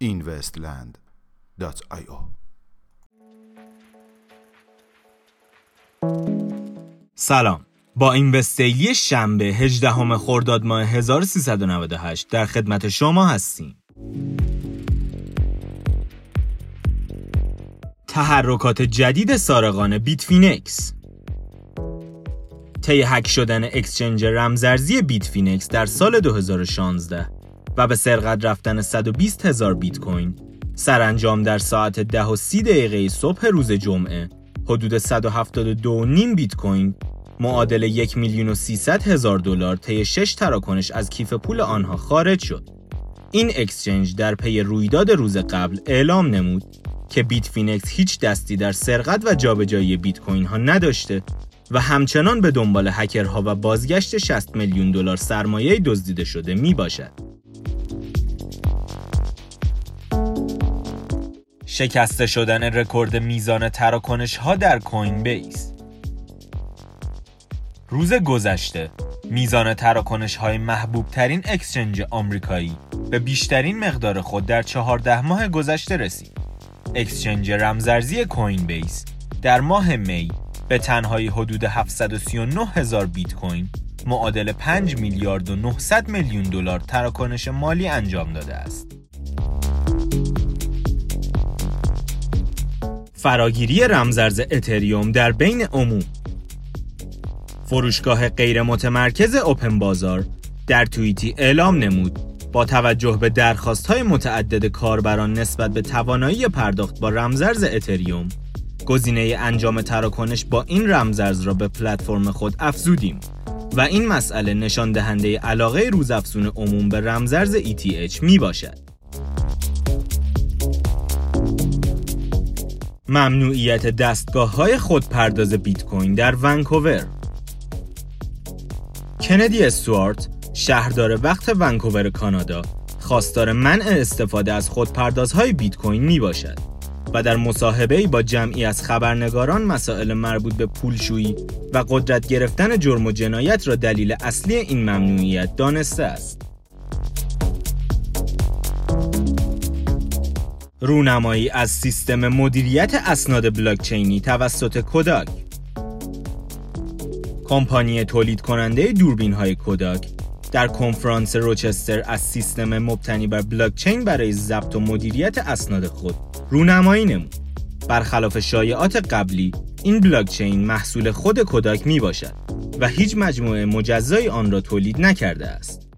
investland.io سلام. با Invest Daily شنبه 18 خرداد ماه 1398 در خدمت شما هستیم. تحرکات جدید سارقان Bitfinex. طی هک شدن exchange رمزارزی Bitfinex در سال 2016 و به سرقت رفتن 120 هزار بیت کوین سرانجام در ساعت 10 و 30 دقیقه صبح روز جمعه حدود 172 بیت کوین معادل 1 میلیون و 300 هزار دلار طی 6 تراکنش از کیف پول آنها خارج شد. این exchange در پی رویداد روز قبل اعلام نمود که Bitfinex هیچ دستی در سرقت و جابجایی بیت کوین ها نداشته و همچنان به دنبال هکرها و بازگشت 60 میلیون دلار سرمایه دزدیده شده می باشد. شکسته شدن رکورد میزان تراکنش ها در Coinbase روز گذشته میزان تراکنش های محبوب ترین exchange آمریکایی به بیشترین مقدار خود در چهارده ماه گذشته رسید. exchange رمزارزی Coinbase در ماه می به تنهایی حدود 739 هزار بیت کوین معادل 5 میلیارد و 900 میلیون دلار تراکنش مالی انجام داده است. فراگیری رمزرز اتریوم در بین عموم فروشگاه غیر متمرکز اوپن بازار در توییتی اعلام نمود با توجه به درخواست های متعدد کاربران نسبت به توانایی پرداخت با رمزرز اتریوم گزینه انجام تراکنش با این رمزرز را به پلتفرم خود افزودیم. و این مسئله نشان دهنده علاقه روزافزون عموم به رمزرز ETH می باشد. ممنوعیت دستگاه های خودپرداز بیت کوین در ونکوور. کندی استوارت شهردار وقت ونکوور کانادا خواستار منع استفاده از خودپردازهای بیت کوین می باشد. و در مصاحبه با جمعی از خبرنگاران مسائل مربوط به پولشویی و قدرت گرفتن جرم و جنایت را دلیل اصلی این ممنوعیت دانسته است. رونمایی از سیستم مدیریت اسناد بلاکچینی توسط کوداک کمپانی تولید کننده دوربین های کوداک در کنفرانس روچستر از سیستم مبتنی بر بلاکچین برای ضبط و مدیریت اسناد خود رونمایی نمود. برخلاف شایعات قبلی، این بلاکچین محصول خود کوداک می باشد و هیچ مجموعه مجزای آن را تولید نکرده است.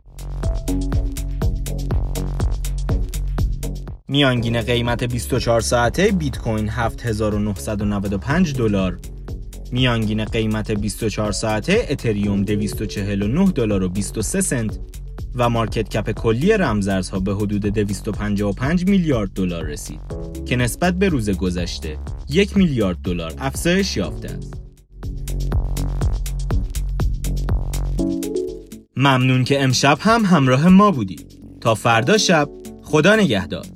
میانگین قیمت 24 ساعته بیت کوین 7995 دلار میانگین قیمت 24 ساعته اتریوم 249 دلار و 23 سنت و مارکت کپ کلی رمزارزها به حدود 255 میلیارد دلار رسید که نسبت به روز گذشته یک میلیارد دلار افزایش یافته است. ممنون که امشب هم همراه ما بودید. تا فردا شب خدا نگهدار.